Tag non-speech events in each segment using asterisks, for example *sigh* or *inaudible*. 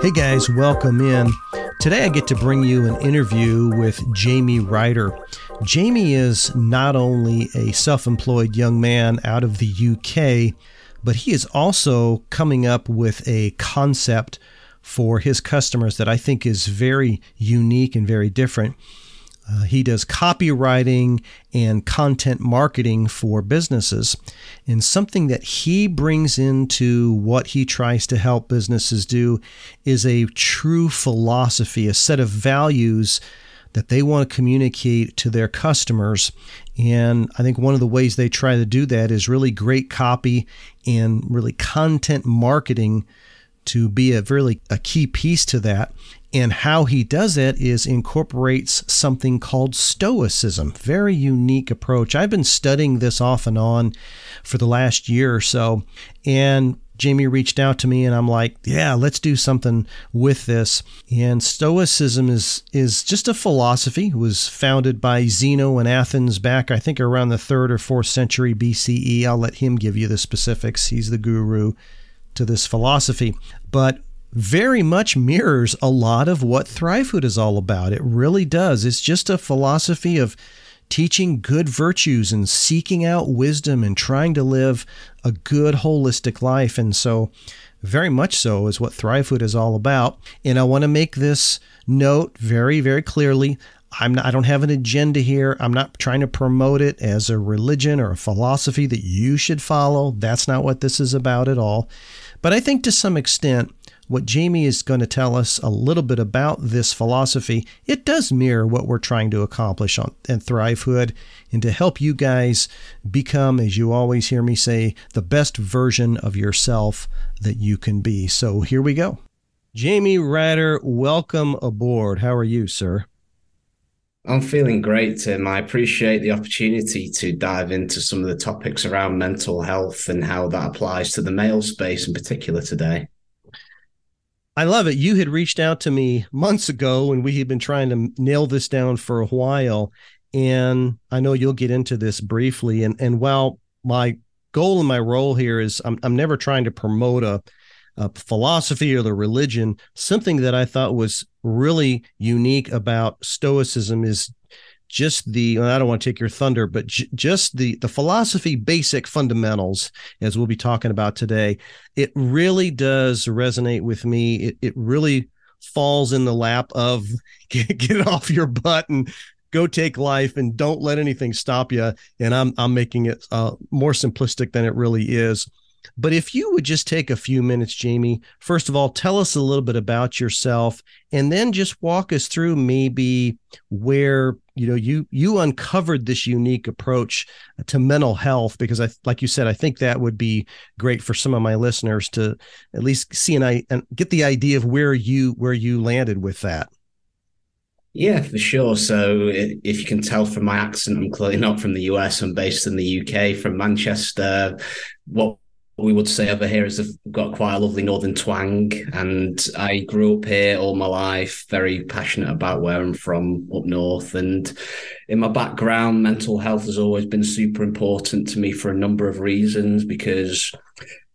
Hey guys, welcome in. Today I get to bring you an interview with Jamie Ryder. Jamie is not only a self employed young man out of the UK, but he is also coming up with a concept for his customers that I think is very unique and very different. Uh, he does copywriting and content marketing for businesses. And something that he brings into what he tries to help businesses do is a true philosophy, a set of values that they want to communicate to their customers. And I think one of the ways they try to do that is really great copy and really content marketing to be a really a key piece to that. And how he does it is incorporates something called Stoicism. Very unique approach. I've been studying this off and on for the last year or so. And Jamie reached out to me and I'm like, yeah, let's do something with this. And Stoicism is is just a philosophy. It was founded by Zeno in Athens back, I think, around the third or fourth century BCE. I'll let him give you the specifics. He's the guru to this philosophy. But very much mirrors a lot of what Thrivehood is all about. It really does. It's just a philosophy of teaching good virtues and seeking out wisdom and trying to live a good holistic life. And so, very much so is what Thrivehood is all about. And I want to make this note very, very clearly. I'm not, I don't have an agenda here. I'm not trying to promote it as a religion or a philosophy that you should follow. That's not what this is about at all. But I think to some extent, what Jamie is going to tell us a little bit about this philosophy, it does mirror what we're trying to accomplish on and Thrivehood and to help you guys become, as you always hear me say, the best version of yourself that you can be. So here we go. Jamie Ryder, welcome aboard. How are you, sir? I'm feeling great, Tim. I appreciate the opportunity to dive into some of the topics around mental health and how that applies to the male space in particular today. I love it. You had reached out to me months ago and we had been trying to nail this down for a while. And I know you'll get into this briefly. And, and while my goal and my role here is I'm, I'm never trying to promote a, a philosophy or the religion, something that I thought was really unique about Stoicism is just the I don't want to take your thunder, but j- just the the philosophy basic fundamentals, as we'll be talking about today, it really does resonate with me. It it really falls in the lap of *laughs* get, get off your butt and go take life and don't let anything stop you. And I'm I'm making it uh, more simplistic than it really is. But if you would just take a few minutes, Jamie, first of all, tell us a little bit about yourself and then just walk us through maybe where you know you you uncovered this unique approach to mental health because I like you said I think that would be great for some of my listeners to at least see and I and get the idea of where you where you landed with that. Yeah, for sure. So, if you can tell from my accent, I'm clearly not from the US. I'm based in the UK, from Manchester. What we would say over here is I've got quite a lovely northern twang, and I grew up here all my life, very passionate about where I'm from up north. And in my background, mental health has always been super important to me for a number of reasons because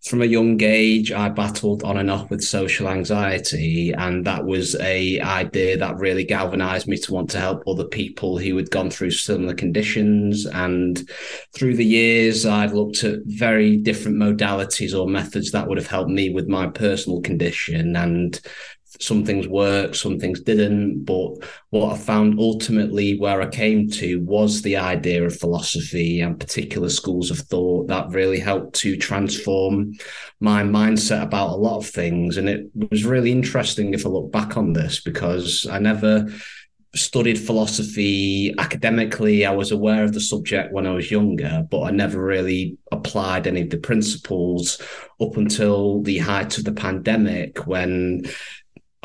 from a young age, I battled on and off with social anxiety, and that was a idea that really galvanized me to want to help other people who had gone through similar conditions. And through the years, I've looked at very different modalities or methods that would have helped me with my personal condition. And some things worked, some things didn't. But what I found ultimately where I came to was the idea of philosophy and particular schools of thought that really helped to transform my mindset about a lot of things. And it was really interesting if I look back on this because I never studied philosophy academically. I was aware of the subject when I was younger, but I never really applied any of the principles up until the height of the pandemic when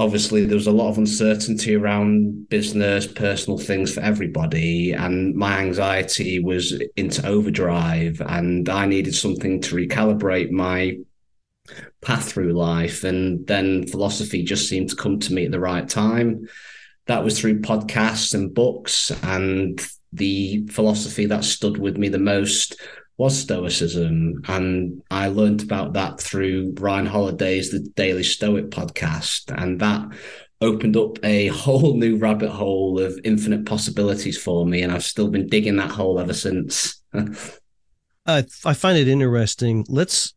obviously there was a lot of uncertainty around business, personal things for everybody, and my anxiety was into overdrive, and I needed something to recalibrate my path through life. And then philosophy just seemed to come to me at the right time that was through podcasts and books. And the philosophy that stood with me the most was Stoicism. And I learned about that through Ryan Holiday's The Daily Stoic podcast. And that opened up a *laughs* whole new rabbit hole of infinite possibilities for me. And I've still been digging that hole ever since. *laughs* uh, I find it interesting. Let's,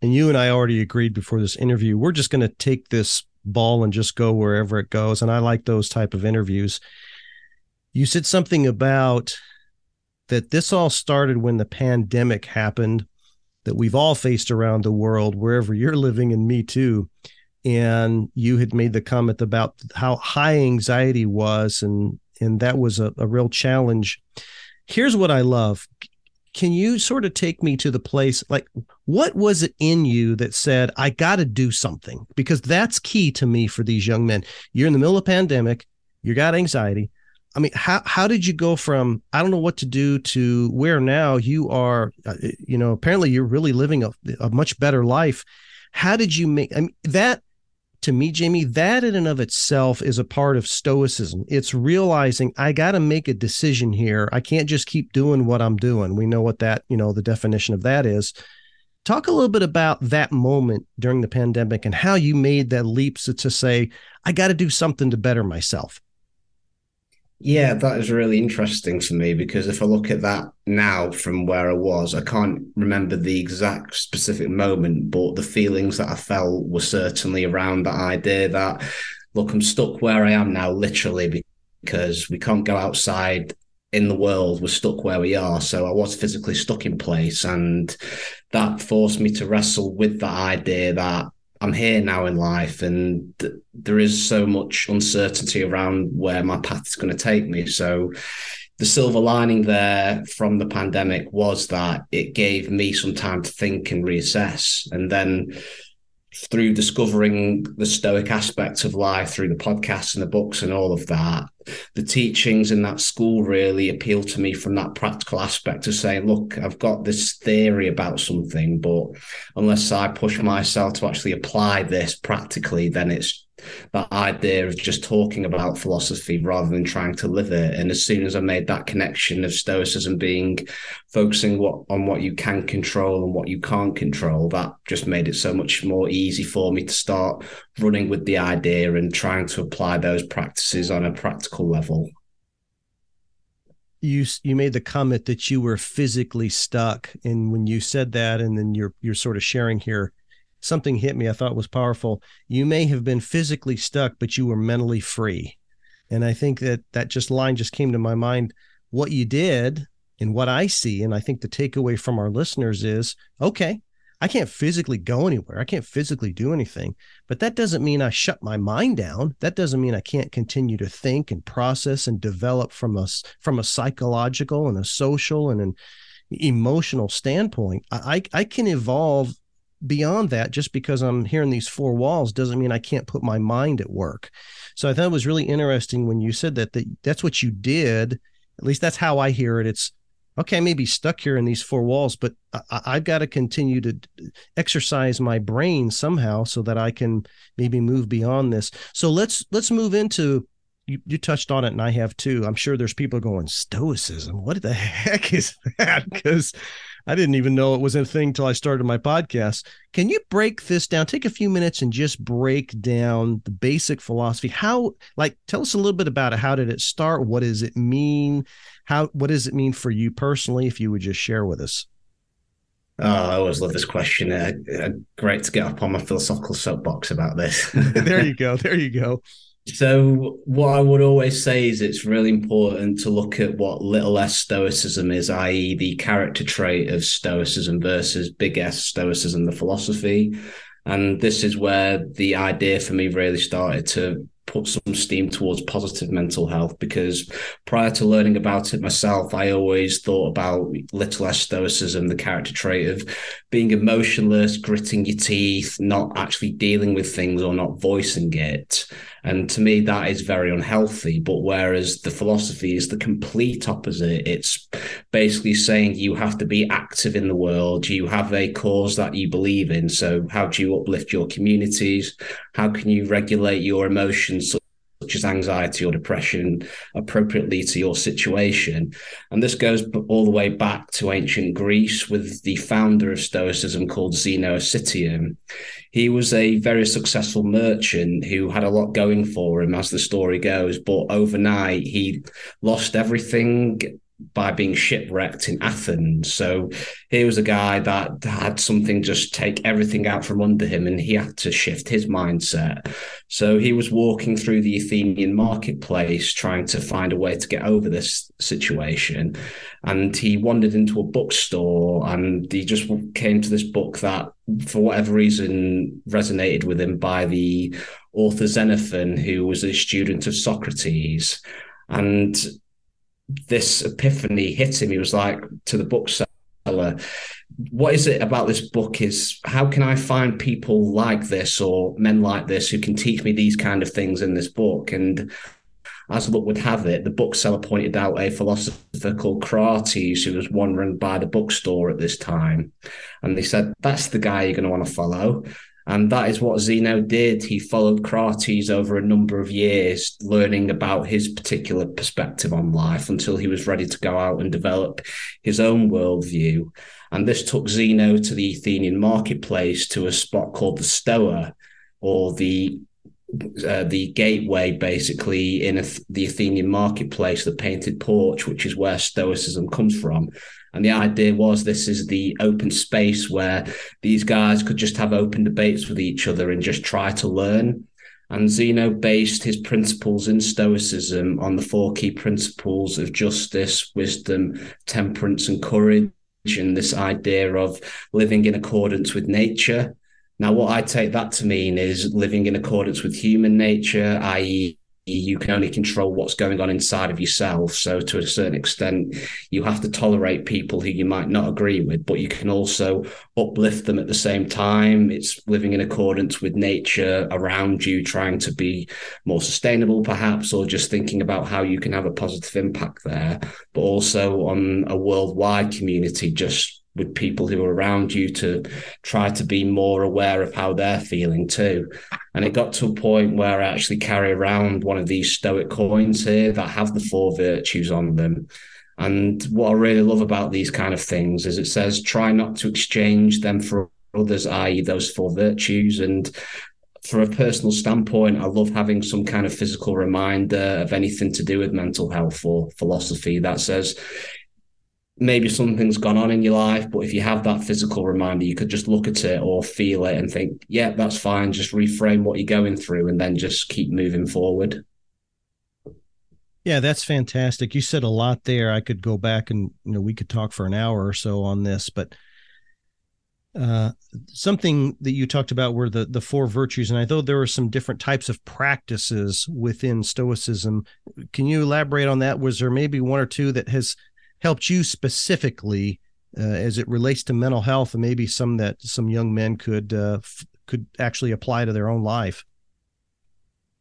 and you and I already agreed before this interview, we're just going to take this ball and just go wherever it goes. And I like those type of interviews. You said something about that this all started when the pandemic happened that we've all faced around the world, wherever you're living, and me too. And you had made the comment about how high anxiety was, and and that was a, a real challenge. Here's what I love can you sort of take me to the place like what was it in you that said i got to do something because that's key to me for these young men you're in the middle of a pandemic you got anxiety i mean how how did you go from i don't know what to do to where now you are uh, you know apparently you're really living a, a much better life how did you make I mean, that to me, Jamie, that in and of itself is a part of stoicism. It's realizing I got to make a decision here. I can't just keep doing what I'm doing. We know what that, you know, the definition of that is. Talk a little bit about that moment during the pandemic and how you made that leap to, to say, I got to do something to better myself. Yeah, that is really interesting for me because if I look at that now from where I was, I can't remember the exact specific moment, but the feelings that I felt were certainly around that idea that, look, I'm stuck where I am now, literally, because we can't go outside in the world. We're stuck where we are. So I was physically stuck in place. And that forced me to wrestle with that idea that I'm here now in life, and th- there is so much uncertainty around where my path is going to take me. So, the silver lining there from the pandemic was that it gave me some time to think and reassess. And then through discovering the stoic aspects of life through the podcasts and the books and all of that the teachings in that school really appealed to me from that practical aspect of saying look i've got this theory about something but unless i push myself to actually apply this practically then it's that idea of just talking about philosophy rather than trying to live it. And as soon as I made that connection of stoicism being focusing what on what you can control and what you can't control, that just made it so much more easy for me to start running with the idea and trying to apply those practices on a practical level. You you made the comment that you were physically stuck, and when you said that, and then you're you're sort of sharing here something hit me I thought was powerful. You may have been physically stuck, but you were mentally free. And I think that that just line just came to my mind. What you did and what I see, and I think the takeaway from our listeners is okay, I can't physically go anywhere. I can't physically do anything, but that doesn't mean I shut my mind down. That doesn't mean I can't continue to think and process and develop from a from a psychological and a social and an emotional standpoint. I I can evolve beyond that, just because I'm here in these four walls doesn't mean I can't put my mind at work. So I thought it was really interesting when you said that, that that's what you did. At least that's how I hear it. It's okay, I may be stuck here in these four walls, but I, have got to continue to exercise my brain somehow so that I can maybe move beyond this. So let's let's move into you, you touched on it and I have too. I'm sure there's people going, Stoicism. What the *laughs* heck is that? Because I didn't even know it was a thing until I started my podcast. Can you break this down? Take a few minutes and just break down the basic philosophy. How, like, tell us a little bit about it. How did it start? What does it mean? How, what does it mean for you personally? If you would just share with us. Oh, I always love this question. Uh, uh, great to get up on my philosophical soapbox about this. *laughs* there you *laughs* go. There you go. So, what I would always say is it's really important to look at what little s stoicism is, i.e., the character trait of stoicism versus big S stoicism, the philosophy. And this is where the idea for me really started to put some steam towards positive mental health because prior to learning about it myself, I always thought about little s stoicism, the character trait of being emotionless, gritting your teeth, not actually dealing with things or not voicing it. And to me, that is very unhealthy. But whereas the philosophy is the complete opposite, it's basically saying you have to be active in the world, you have a cause that you believe in. So, how do you uplift your communities? How can you regulate your emotions? Such as anxiety or depression appropriately to your situation. And this goes all the way back to ancient Greece with the founder of Stoicism called Zeno of Citium. He was a very successful merchant who had a lot going for him, as the story goes, but overnight he lost everything by being shipwrecked in Athens. So he was a guy that had something just take everything out from under him and he had to shift his mindset. So he was walking through the Athenian marketplace trying to find a way to get over this situation. And he wandered into a bookstore and he just came to this book that, for whatever reason, resonated with him by the author Xenophon, who was a student of Socrates. And this epiphany hit him. He was like to the bookseller, what is it about this book is how can I find people like this or men like this who can teach me these kind of things in this book? And as luck would have it, the bookseller pointed out a philosopher called Crates who was wandering by the bookstore at this time. And they said, That's the guy you're going to want to follow. And that is what Zeno did. He followed Crates over a number of years, learning about his particular perspective on life until he was ready to go out and develop his own worldview. And this took Zeno to the Athenian marketplace to a spot called the Stoa, or the uh, the gateway basically in a, the Athenian marketplace, the painted porch, which is where Stoicism comes from. And the idea was this is the open space where these guys could just have open debates with each other and just try to learn. And Zeno based his principles in Stoicism on the four key principles of justice, wisdom, temperance, and courage, and this idea of living in accordance with nature. Now, what I take that to mean is living in accordance with human nature, i.e., you can only control what's going on inside of yourself. So, to a certain extent, you have to tolerate people who you might not agree with, but you can also uplift them at the same time. It's living in accordance with nature around you, trying to be more sustainable, perhaps, or just thinking about how you can have a positive impact there, but also on a worldwide community, just with people who are around you to try to be more aware of how they're feeling too. And it got to a point where I actually carry around one of these Stoic coins here that have the four virtues on them. And what I really love about these kind of things is it says try not to exchange them for others, i.e., those four virtues. And from a personal standpoint, I love having some kind of physical reminder of anything to do with mental health or philosophy that says, maybe something's gone on in your life, but if you have that physical reminder, you could just look at it or feel it and think, yeah, that's fine. Just reframe what you're going through and then just keep moving forward. Yeah, that's fantastic. You said a lot there. I could go back and you know we could talk for an hour or so on this, but uh, something that you talked about were the the four virtues, and I thought there were some different types of practices within Stoicism. Can you elaborate on that? Was there maybe one or two that has helped you specifically uh, as it relates to mental health and maybe some that some young men could uh, f- could actually apply to their own life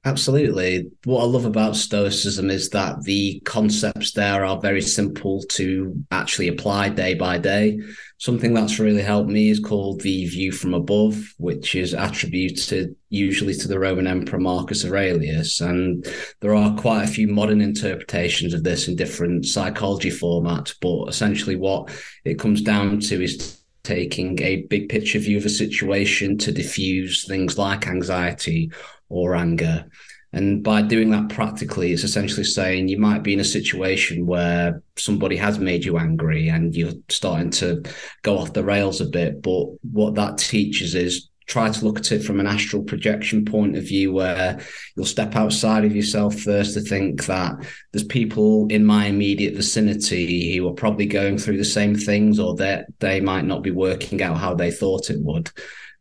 Absolutely. What I love about Stoicism is that the concepts there are very simple to actually apply day by day. Something that's really helped me is called the view from above, which is attributed usually to the Roman Emperor Marcus Aurelius. And there are quite a few modern interpretations of this in different psychology formats. But essentially, what it comes down to is taking a big picture view of a situation to diffuse things like anxiety or anger. And by doing that practically, it's essentially saying you might be in a situation where somebody has made you angry and you're starting to go off the rails a bit. But what that teaches is try to look at it from an astral projection point of view where you'll step outside of yourself first to think that there's people in my immediate vicinity who are probably going through the same things or that they might not be working out how they thought it would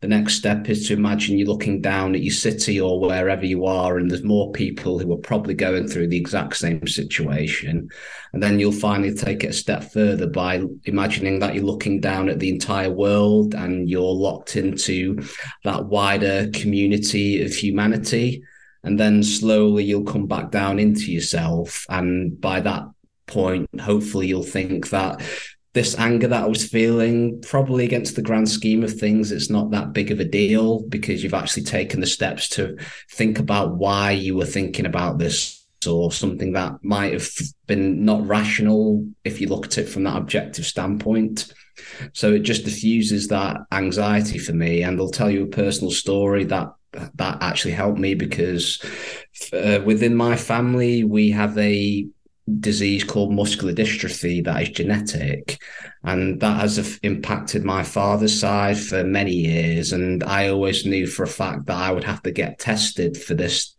the next step is to imagine you're looking down at your city or wherever you are, and there's more people who are probably going through the exact same situation. And then you'll finally take it a step further by imagining that you're looking down at the entire world and you're locked into that wider community of humanity. And then slowly you'll come back down into yourself. And by that point, hopefully you'll think that this anger that I was feeling, probably against the grand scheme of things, it's not that big of a deal because you've actually taken the steps to think about why you were thinking about this or something that might have been not rational if you look at it from that objective standpoint. So it just diffuses that anxiety for me. And I'll tell you a personal story that that actually helped me because uh, within my family we have a disease called muscular dystrophy that is genetic and that has impacted my father's side for many years and i always knew for a fact that i would have to get tested for this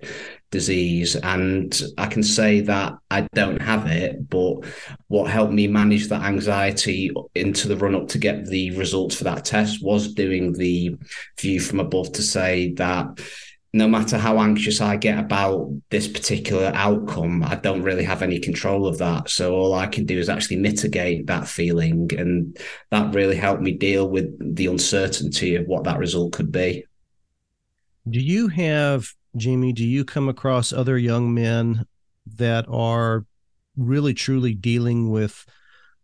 disease and i can say that i don't have it but what helped me manage that anxiety into the run up to get the results for that test was doing the view from above to say that no matter how anxious I get about this particular outcome, I don't really have any control of that. So all I can do is actually mitigate that feeling. And that really helped me deal with the uncertainty of what that result could be. Do you have, Jamie, do you come across other young men that are really truly dealing with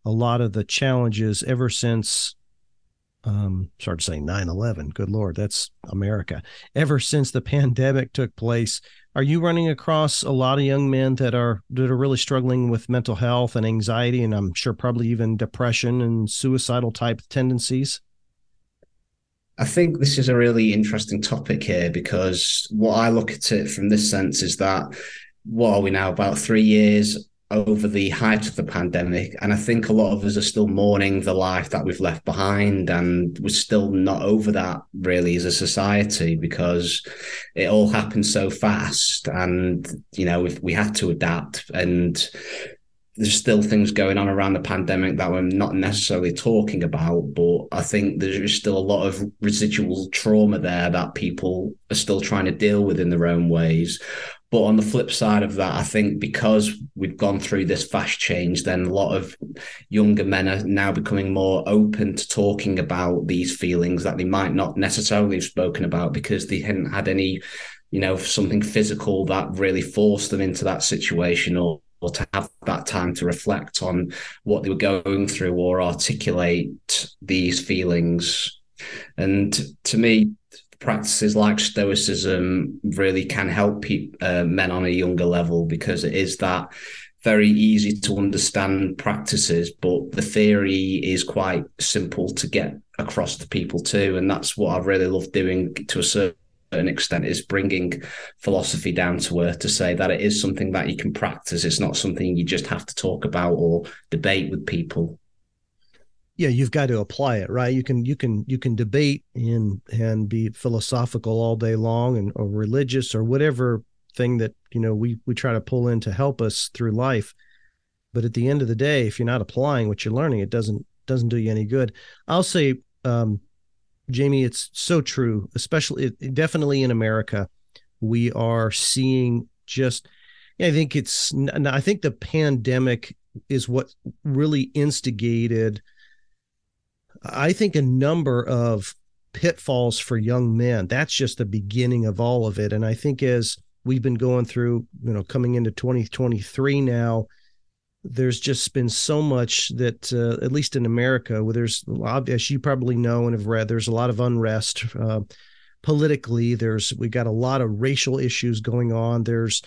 a lot of the challenges ever since um, started saying 9 11. Good Lord, that's America. Ever since the pandemic took place, are you running across a lot of young men that are that are really struggling with mental health and anxiety, and I'm sure probably even depression and suicidal type tendencies? I think this is a really interesting topic here because what I look at it from this sense is that what are we now about three years over the height of the pandemic. And I think a lot of us are still mourning the life that we've left behind. And we're still not over that really as a society because it all happened so fast. And, you know, we, had to adapt. And there's still things going on around the pandemic that we're not necessarily talking about, but I think there's still a lot of residual trauma there that people are still trying to deal with in their own ways. But on the flip side of that, I think because we've gone through this fast change, then a lot of younger men are now becoming more open to talking about these feelings that they might not necessarily have spoken about because they hadn't had any, you know, something physical that really forced them into that situation or or to have that time to reflect on what they were going through or articulate these feelings. And to me, practices like stoicism really can help pe- uh, men on a younger level because it is that very easy to understand practices but the theory is quite simple to get across to people too. And that's what i really love doing to a certain extent is bringing philosophy down to earth to say that it is something that you can practice. It's not something you just have to talk about or debate with people yeah you've got to apply it right? You can you can you can debate and and be philosophical all day long and or religious or whatever thing that you know we we try to pull in to help us through life. But at the end of the day if you're not applying what you're learning it doesn't doesn't do you any good. I'll say um, jamie it's so true especially definitely in america we are seeing just i think it's i think the pandemic is what really instigated I think a number of pitfalls for young men. That's just the beginning of all of it. And I think as we've been going through, you know, coming into 2023 now, there's just been so much that, uh, at least in America, where there's, as you probably know and have read, there's a lot of unrest uh, politically. There's, we got a lot of racial issues going on. There's,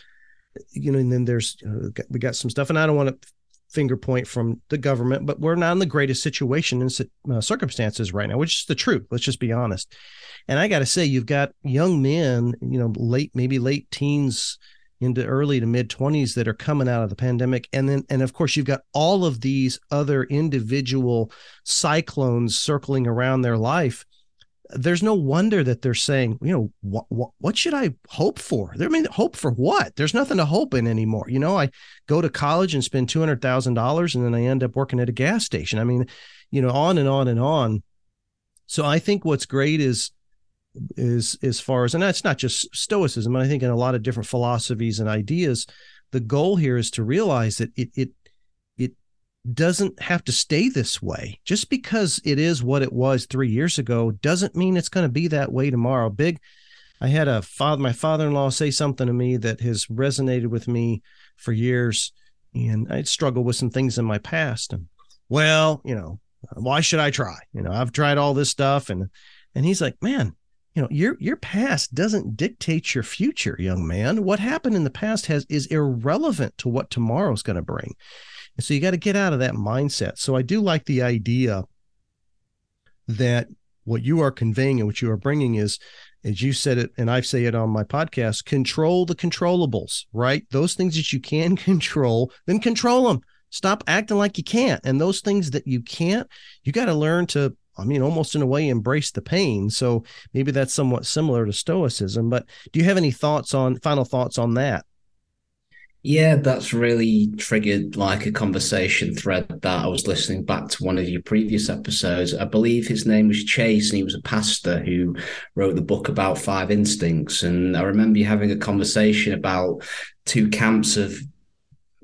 you know, and then there's, uh, we got some stuff, and I don't want to finger point from the government, but we're not in the greatest situation and uh, circumstances right now, which is the truth. Let's just be honest. And I got to say, you've got young men, you know, late, maybe late teens into early to mid 20s that are coming out of the pandemic. And then, and of course, you've got all of these other individual cyclones circling around their life there's no wonder that they're saying, you know, what what, what should I hope for? I mean, hope for what? There's nothing to hope in anymore. You know, I go to college and spend two hundred thousand dollars, and then I end up working at a gas station. I mean, you know, on and on and on. So I think what's great is is as far as and that's not just stoicism but i think in a lot of different philosophies and ideas the goal here is to realize that it it it doesn't have to stay this way. Just because it is what it was 3 years ago doesn't mean it's going to be that way tomorrow. Big i had a father my father-in-law say something to me that has resonated with me for years and i'd struggled with some things in my past and well you know why should i try? You know i've tried all this stuff and and he's like man you know your your past doesn't dictate your future young man. What happened in the past has is irrelevant to what tomorrow's going to bring and so you got to get out of that mindset so i do like the idea that what you are conveying and what you are bringing is as you said it and i say it on my podcast control the controllables right those things that you can *laughs* control then control them stop acting like you can't and those things that you can't you got to learn to I mean, almost in a way, embrace the pain. So maybe that's somewhat similar to Stoicism. But do you have any thoughts on final thoughts on that? Yeah, that's really triggered like a conversation thread that I was listening back to one of your previous episodes. I believe his name was Chase, and he was a pastor who wrote the book about five instincts. And I remember you having a conversation about two camps of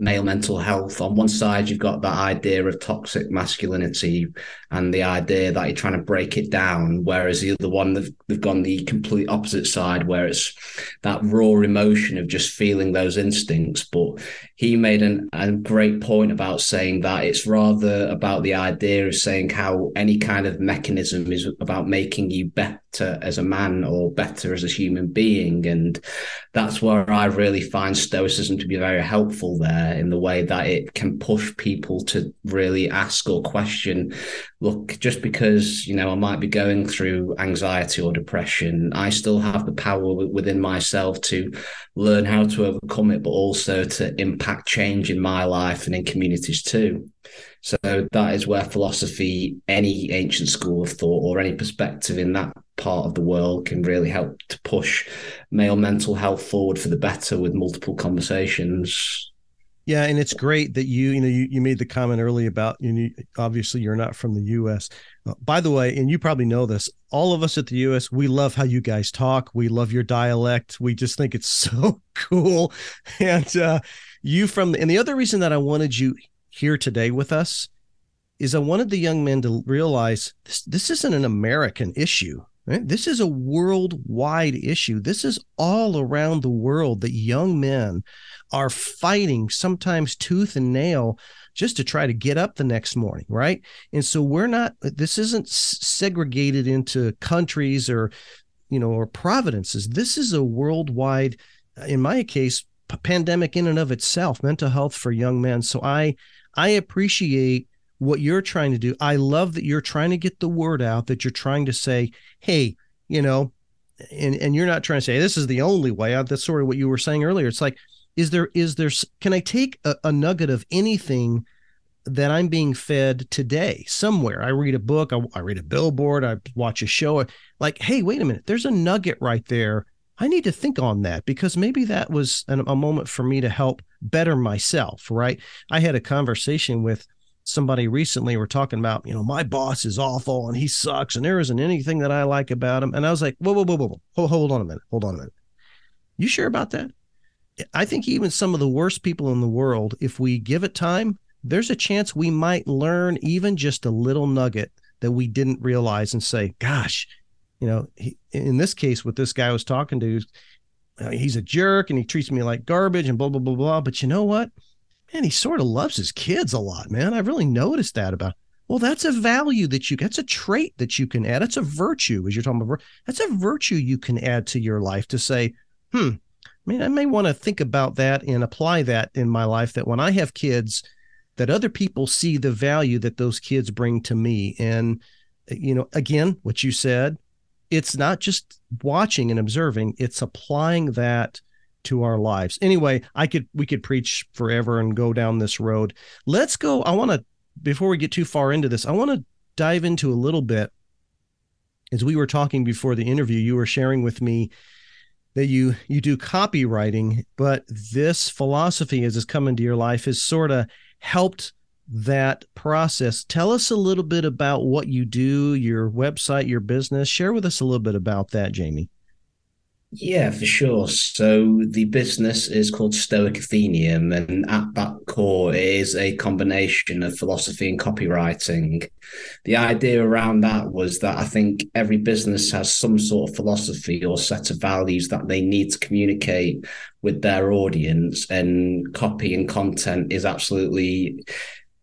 male mental health. On one side, you've got that idea of toxic masculinity and the idea that you're trying to break it down, whereas the other one, they've, they've gone the complete opposite side, where it's that raw emotion of just feeling those instincts. But he made an, a great point about saying that it's rather about the idea of saying how any kind of mechanism is about making you better as a man or better as a human being. And that's where I really find Stoicism to be very helpful there Uh, in the way that it can push people to really ask or question look, just because, you know, I might be going through anxiety or depression, I still have the power within myself to learn how to overcome it, but also to impact change in my life and in communities too. So that is where philosophy, any ancient school of thought or any perspective in that part of the world can really help to push male mental health forward for the better with multiple conversations. Yeah, and it's great that you you know you, you made the comment early about you know, obviously you're not from the U.S. Uh, by the way, and you probably know this, all of us at the U.S. we love how you guys talk. We love your dialect. We just think it's *laughs* so cool. And uh, you from and the other reason that I wanted you here today with us is I wanted the young men to realize this this isn't an American issue. Right? This is a worldwide issue. This is all around the world that young men are fighting, sometimes tooth and nail, just to try to get up the next morning, right? And so we're not, this isn't segregated into countries or, you know, or providences. This is a worldwide, in my case, pandemic in and of itself, mental health for young men. So I, I appreciate what you're trying to do. I love that you're trying to get the word out, that you're trying to say, hey, you know, and, and you're not trying to say this is the only way. Out. That's sort of what you were saying earlier. It's like, is there is there can I take a, a nugget of anything that I'm being fed today somewhere? I read a book, I, I read a billboard, I watch a show. Uh, like, hey, wait a minute, there's a nugget right there. I need to think on that because maybe that was an, a moment for me to help better myself, right? I had a conversation with somebody recently we're talking about you know my boss is awful and he sucks and there isn't anything that i like about him and i was like whoa whoa whoa whoa hold, hold on a minute hold on a minute you sure about that I think even some of the worst people in the world, if we give it time, there's a chance we might learn even just a little nugget that we didn't realize and say, gosh, you know, in this case, what this guy was talking to, uh, he's a jerk and he treats me like garbage and blah, blah, blah, blah. But you know what? Man, he sort of loves his kids a lot, man. I've really noticed that about well, that's a value that you, that's a trait that you can add. That's a virtue, as you're talking about. That's a virtue you can add to your life to say, hmm, I mean, I may want to think about that and apply that in my life that when I have kids, that other people see the value that those kids bring to me. And, you know, again, what you said, it's not just watching and observing, it's applying that to our lives. Anyway, I could, we could preach forever and go down this road. Let's go. I want to, before we get too far into this, I want to dive into a little bit. As we were talking before the interview, you were sharing with me that you you do copywriting, but this philosophy as it's come into your life has sort of helped that process. Tell us a little bit about what you do, your website, your business. Share with us a little bit about that, Jamie. Yeah, for sure. So the business is called Stoic Athenaeum, and at that core is a combination of philosophy and copywriting. The idea around that was that I think every business has some sort of philosophy or set of values that they need to communicate with their audience, and copy and content is absolutely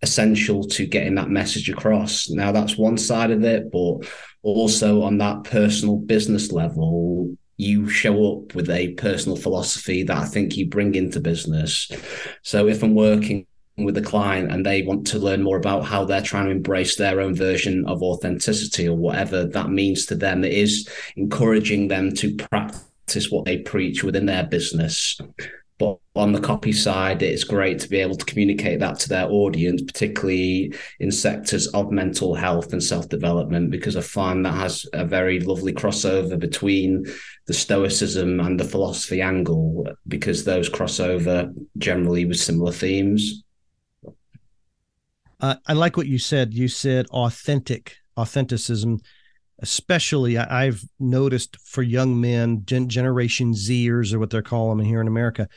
essential to getting that message across. Now, that's one side of it, but also on that personal business level, you show up with a personal philosophy that I think you bring into business. So if I'm working with a client and they want to learn more about how they're trying to embrace their own version of authenticity or whatever that means to them, it is encouraging them to practice what they preach within their business. But on the copy side, it's great to be able to communicate that to their audience, particularly in sectors of mental health and self development, because I find that has a very lovely crossover between the Stoicism and the philosophy angle, because those crossover generally with similar themes. Uh, I like what you said. You said authentic, authenticism especially I've noticed for young men, gen- Generation Zers or what they're calling them here in America,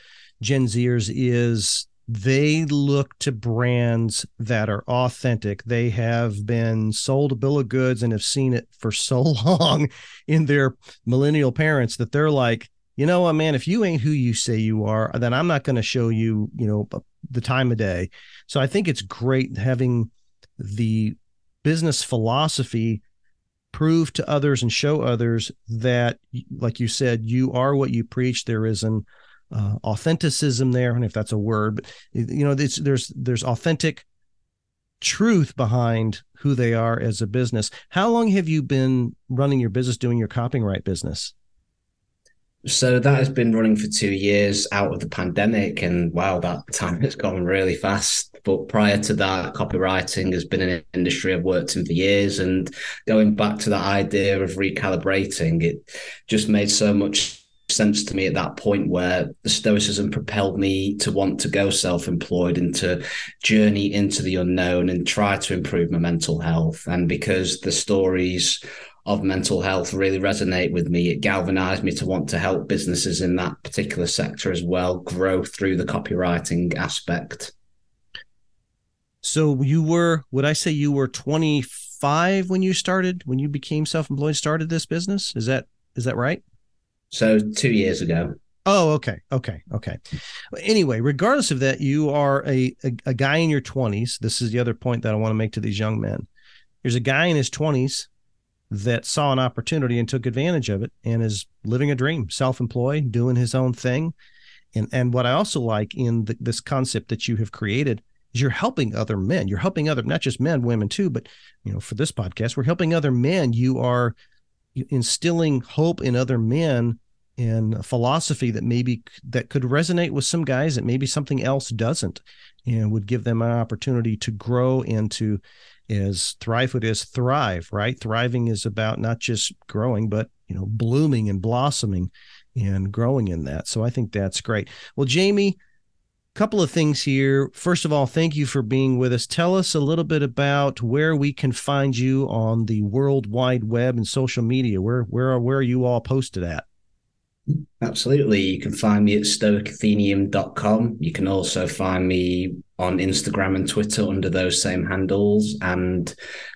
Gen Zers is they look to brands that are authentic. They have been sold a bill of goods and have seen it for so *laughs* long in their millennial parents that they're like, you know what, man, if you ain't who you say you are, then I'm not going to show you, you know, the time of day. So I think it's great having the business philosophy prove to others and show others that, like you said, you are what you preach. There is an uh, authenticism there, and if that's a word, but you know, there's there's authentic truth behind who they are as a business. How long have you been running your business, doing your copyright business? So that has been running for two years out of the pandemic, and wow, that time has gone really fast. But prior to that, copywriting has been an industry I've worked in for years, and going back to that idea of recalibrating, it just made so much sense to me at that point where the stoicism propelled me to want to go self-employed and to journey into the unknown and try to improve my mental health and because the stories of mental health really resonate with me. It galvanized me to want to help businesses in that particular sector as well grow through the copywriting aspect. So you were, would I say you were 25 when you started, when you became self-employed, started this business? Is that, is that right? So two years ago. Oh, okay. Okay. Okay. Anyway, regardless of that, you are a, a, a guy in your 20s. This is the other point that I want to make to these young men. There's a guy in his 20s that saw an opportunity and took advantage of it and is living a dream, self-employed, doing his own thing. And and what I also like in the, this concept that you have created is you're helping other men. You're helping other not just men, women too, but you know, for this podcast, we're helping other men. You are instilling hope in other men and philosophy that maybe that could resonate with some guys that maybe something else doesn't and would give them an opportunity to grow and to is Thrivehood is thrive, right? Thriving is about not just growing, but you know, blooming and blossoming and growing in that. So I think that's great. Well, Jamie, a couple of things here. First of all, thank you for being with us. Tell us a little bit about where we can find you on the World Wide Web and social media. Where where are where are you all posted at? Absolutely. You can find me at stoicathenaeum.com. You can also find me on Instagram and Twitter under those same handles. And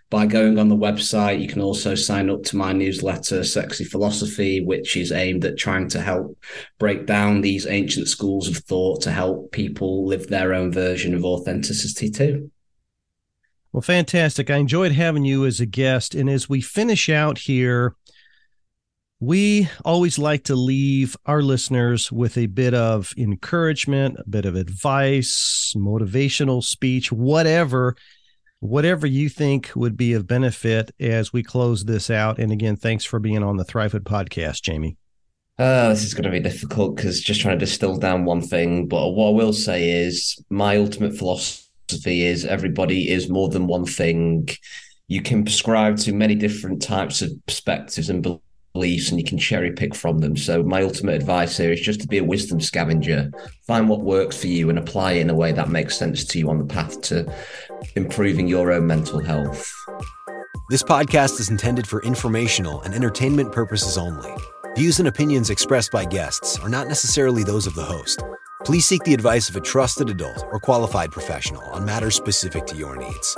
by going on the website, you can also sign up to my newsletter, Sexy Philosophy, which is aimed at trying to help break down these ancient schools of thought to help people live their own version of authenticity too. Well, fantastic. I enjoyed having you as a guest. And as we finish out here, we always like to leave our listeners with a bit of encouragement, a bit of advice, motivational speech, whatever, whatever you think would be of benefit as we close this out. And again, thanks for being on the Thrivehood podcast, Jamie. Uh, this is going to be difficult because just trying to distill down one thing. But what I will say is my ultimate philosophy is everybody is more than one thing. You can prescribe to many different types of perspectives and beliefs and you can cherry pick from them. So my ultimate advice here is just to be a wisdom scavenger. Find what works for you and apply it in a way that makes sense to you on the path to improving your own mental health. This podcast is intended for informational and entertainment purposes only. Views and opinions expressed by guests are not necessarily those of the host. Please seek the advice of a trusted adult or qualified professional on matters specific to your needs.